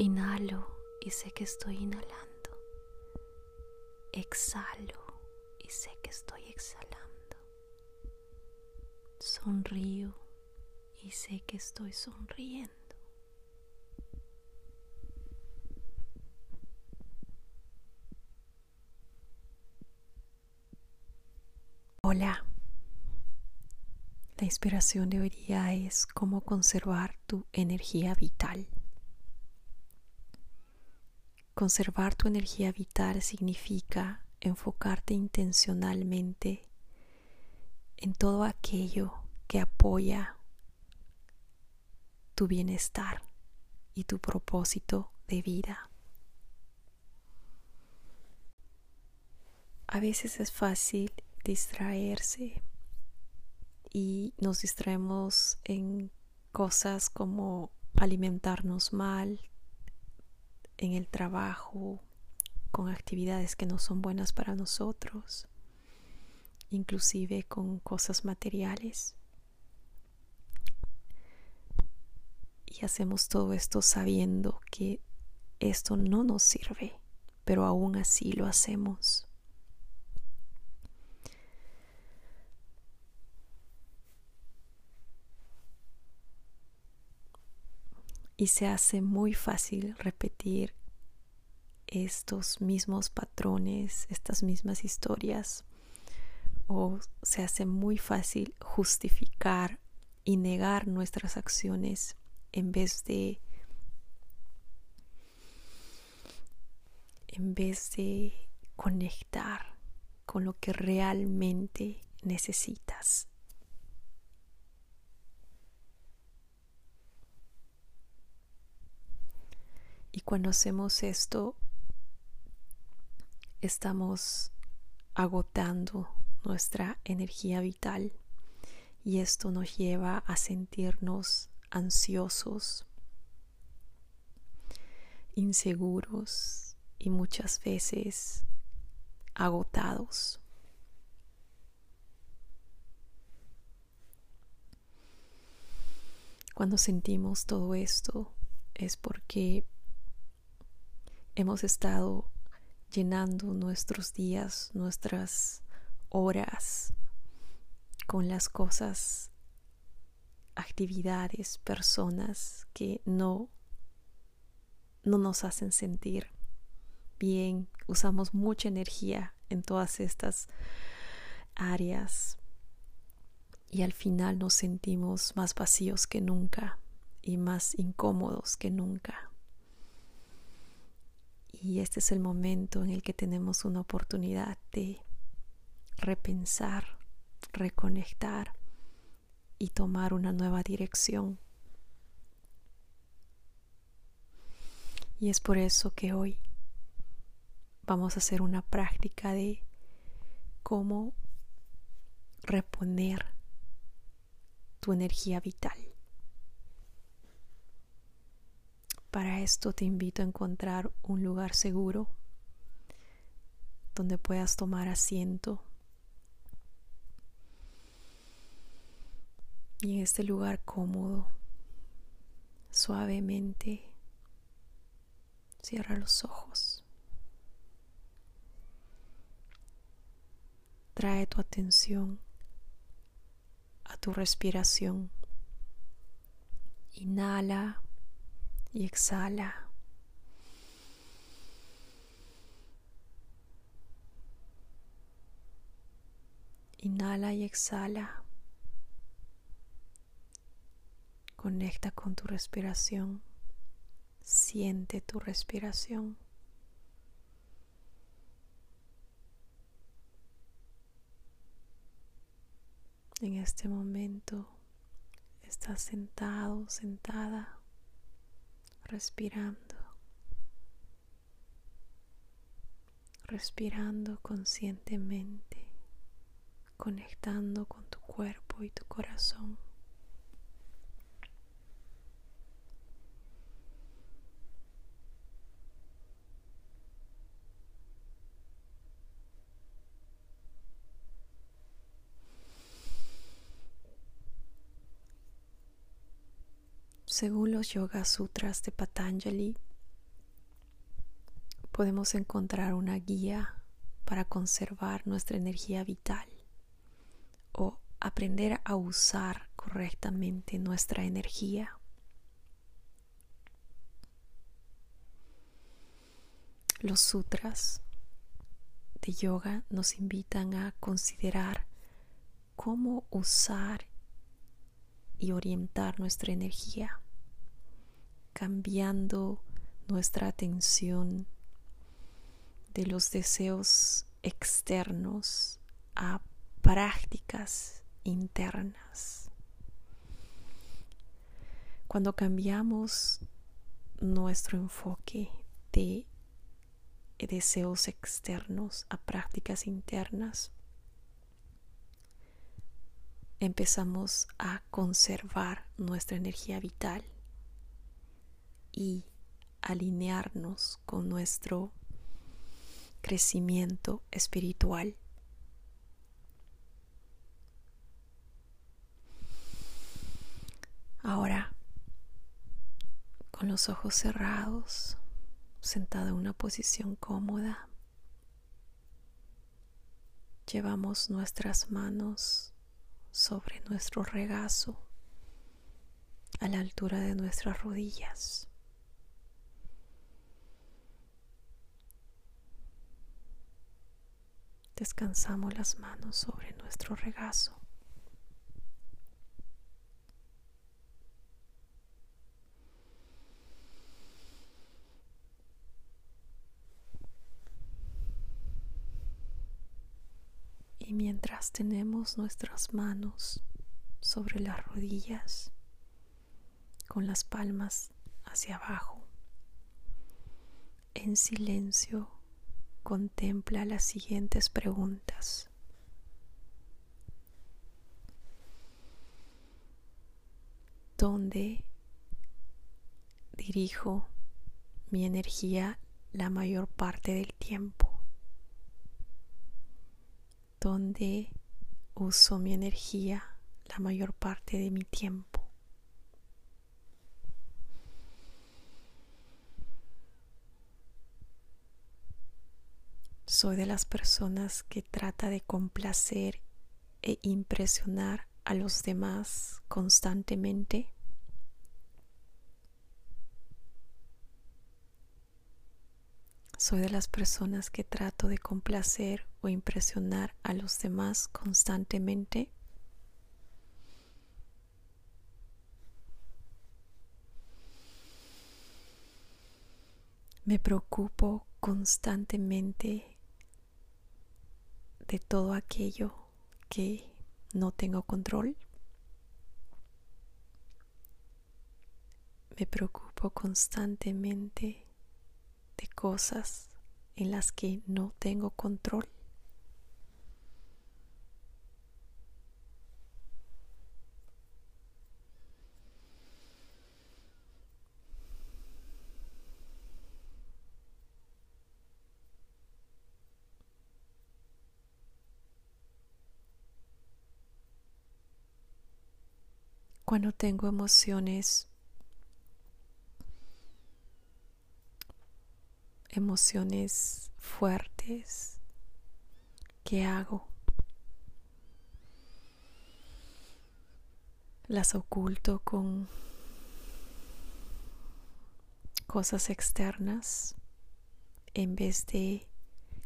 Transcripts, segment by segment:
Inhalo y sé que estoy inhalando. Exhalo y sé que estoy exhalando. Sonrío y sé que estoy sonriendo. Hola. La inspiración de hoy día es cómo conservar tu energía vital. Conservar tu energía vital significa enfocarte intencionalmente en todo aquello que apoya tu bienestar y tu propósito de vida. A veces es fácil distraerse y nos distraemos en cosas como alimentarnos mal, en el trabajo, con actividades que no son buenas para nosotros, inclusive con cosas materiales. Y hacemos todo esto sabiendo que esto no nos sirve, pero aún así lo hacemos. Y se hace muy fácil repetir estos mismos patrones, estas mismas historias, o se hace muy fácil justificar y negar nuestras acciones en vez de en vez de conectar con lo que realmente necesitas. Y cuando hacemos esto, estamos agotando nuestra energía vital y esto nos lleva a sentirnos ansiosos, inseguros y muchas veces agotados. Cuando sentimos todo esto es porque hemos estado llenando nuestros días, nuestras horas con las cosas, actividades, personas que no no nos hacen sentir bien, usamos mucha energía en todas estas áreas y al final nos sentimos más vacíos que nunca y más incómodos que nunca. Y este es el momento en el que tenemos una oportunidad de repensar, reconectar y tomar una nueva dirección. Y es por eso que hoy vamos a hacer una práctica de cómo reponer tu energía vital. Para esto te invito a encontrar un lugar seguro donde puedas tomar asiento. Y en este lugar cómodo, suavemente, cierra los ojos. Trae tu atención a tu respiración. Inhala y exhala. Inhala y exhala. Conecta con tu respiración. Siente tu respiración. En este momento estás sentado, sentada respirando, respirando conscientemente, conectando con tu cuerpo y tu corazón. Según los Yoga Sutras de Patanjali, podemos encontrar una guía para conservar nuestra energía vital o aprender a usar correctamente nuestra energía. Los sutras de yoga nos invitan a considerar cómo usar y orientar nuestra energía, cambiando nuestra atención de los deseos externos a prácticas internas. Cuando cambiamos nuestro enfoque de deseos externos a prácticas internas, empezamos a conservar nuestra energía vital y alinearnos con nuestro crecimiento espiritual. Ahora, con los ojos cerrados, sentado en una posición cómoda, llevamos nuestras manos sobre nuestro regazo a la altura de nuestras rodillas. Descansamos las manos sobre nuestro regazo. Y mientras tenemos nuestras manos sobre las rodillas, con las palmas hacia abajo, en silencio contempla las siguientes preguntas. ¿Dónde dirijo mi energía la mayor parte del tiempo? ¿Dónde uso mi energía la mayor parte de mi tiempo? Soy de las personas que trata de complacer e impresionar a los demás constantemente. Soy de las personas que trato de complacer o impresionar a los demás constantemente. Me preocupo constantemente de todo aquello que no tengo control. Me preocupo constantemente de cosas en las que no tengo control. Cuando tengo emociones, emociones fuertes, ¿qué hago? Las oculto con cosas externas en vez de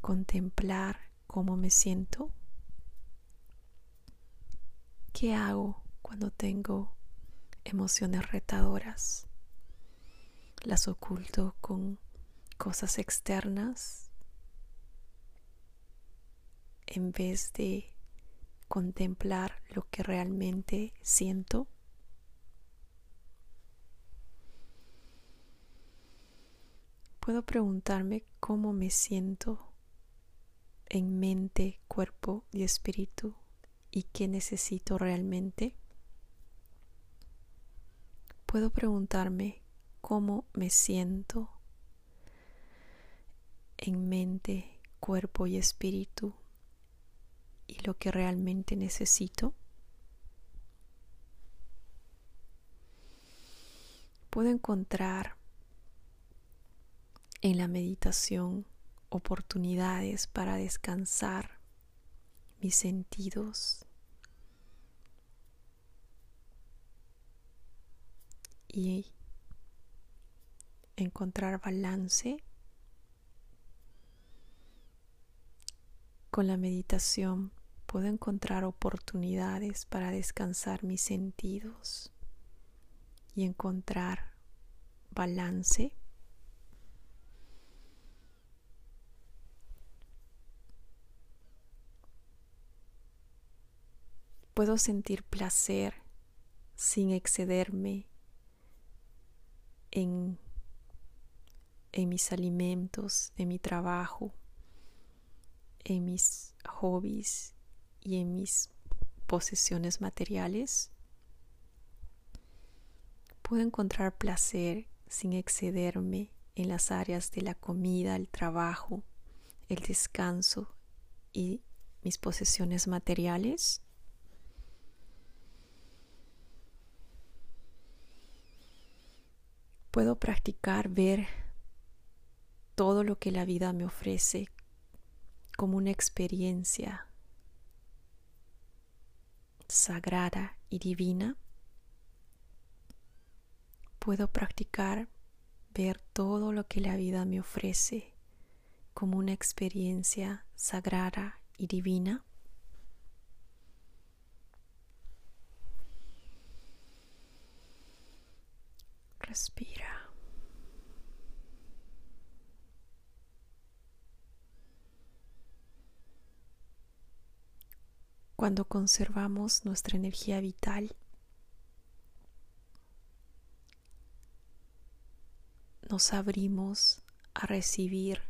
contemplar cómo me siento. ¿Qué hago cuando tengo emociones retadoras. Las oculto con cosas externas en vez de contemplar lo que realmente siento. Puedo preguntarme cómo me siento en mente, cuerpo y espíritu y qué necesito realmente puedo preguntarme cómo me siento en mente, cuerpo y espíritu y lo que realmente necesito. Puedo encontrar en la meditación oportunidades para descansar mis sentidos y encontrar balance con la meditación. Puedo encontrar oportunidades para descansar mis sentidos y encontrar balance. Puedo sentir placer sin excederme en, en mis alimentos, en mi trabajo, en mis hobbies y en mis posesiones materiales. Puedo encontrar placer sin excederme en las áreas de la comida, el trabajo, el descanso y mis posesiones materiales. Puedo practicar ver todo lo que la vida me ofrece como una experiencia sagrada y divina, puedo practicar ver todo lo que la vida me ofrece como una experiencia sagrada y divina. Respira. Cuando conservamos nuestra energía vital, nos abrimos a recibir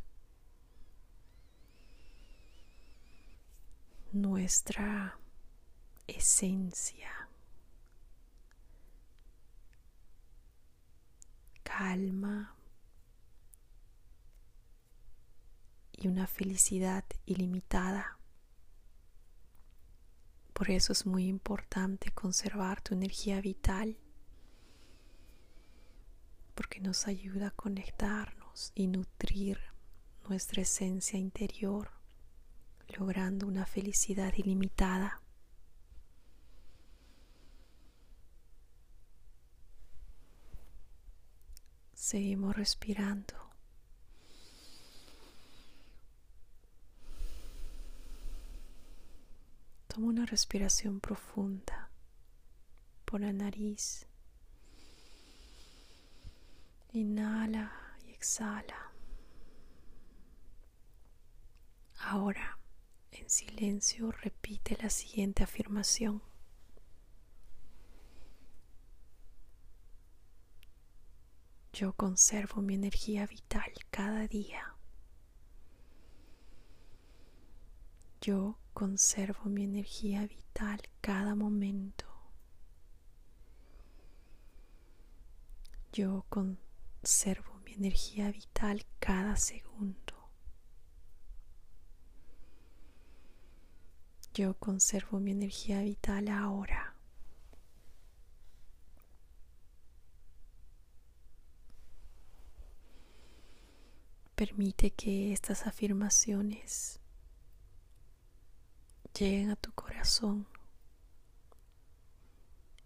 nuestra esencia. Y una felicidad ilimitada. Por eso es muy importante conservar tu energía vital, porque nos ayuda a conectarnos y nutrir nuestra esencia interior, logrando una felicidad ilimitada. Seguimos respirando. Toma una respiración profunda por la nariz. Inhala y exhala. Ahora, en silencio, repite la siguiente afirmación. Yo conservo mi energía vital cada día. Yo conservo mi energía vital cada momento. Yo conservo mi energía vital cada segundo. Yo conservo mi energía vital ahora. Permite que estas afirmaciones lleguen a tu corazón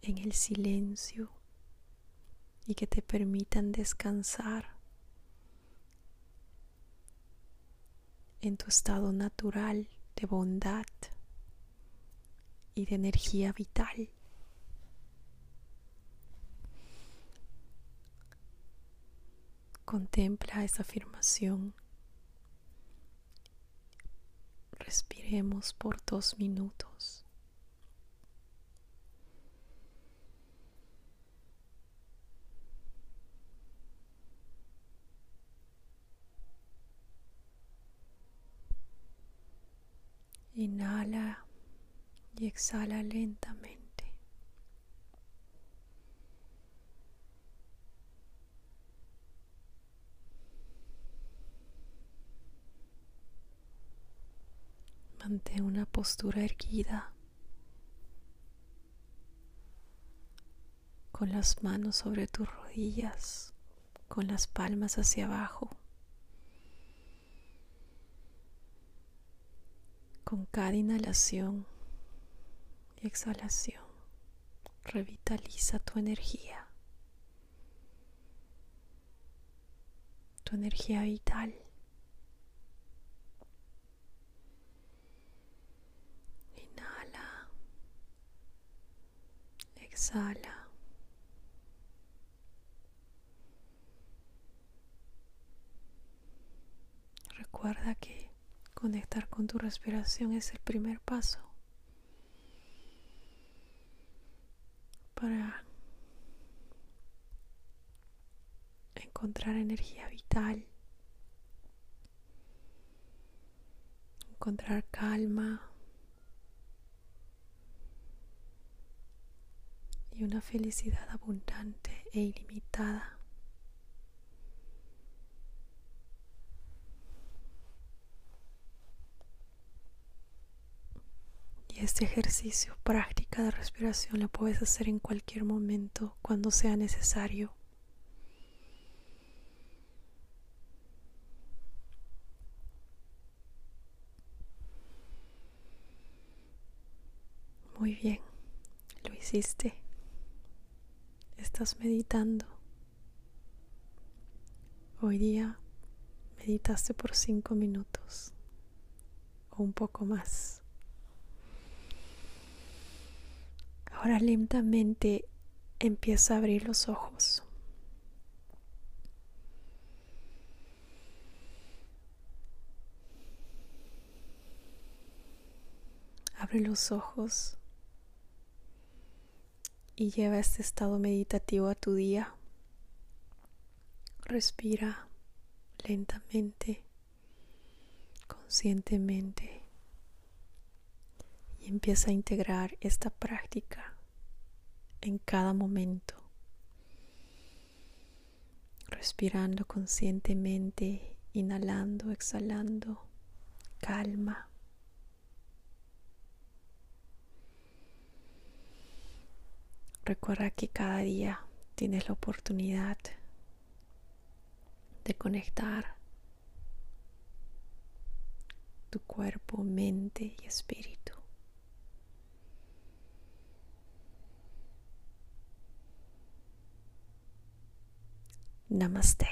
en el silencio y que te permitan descansar en tu estado natural de bondad y de energía vital. Contempla esa afirmación. Respiremos por dos minutos. Inhala y exhala lentamente. Mantén una postura erguida con las manos sobre tus rodillas, con las palmas hacia abajo. Con cada inhalación y exhalación, revitaliza tu energía, tu energía vital. Recuerda que conectar con tu respiración es el primer paso para encontrar energía vital, encontrar calma y una felicidad abundante e ilimitada. Este ejercicio, práctica de respiración, lo puedes hacer en cualquier momento, cuando sea necesario. Muy bien, lo hiciste. Estás meditando. Hoy día meditaste por cinco minutos o un poco más. Ahora lentamente empieza a abrir los ojos. Abre los ojos y lleva este estado meditativo a tu día. Respira lentamente, conscientemente y empieza a integrar esta práctica en cada momento, respirando conscientemente, inhalando, exhalando, calma. Recuerda que cada día tienes la oportunidad de conectar tu cuerpo, mente y espíritu. Namaste.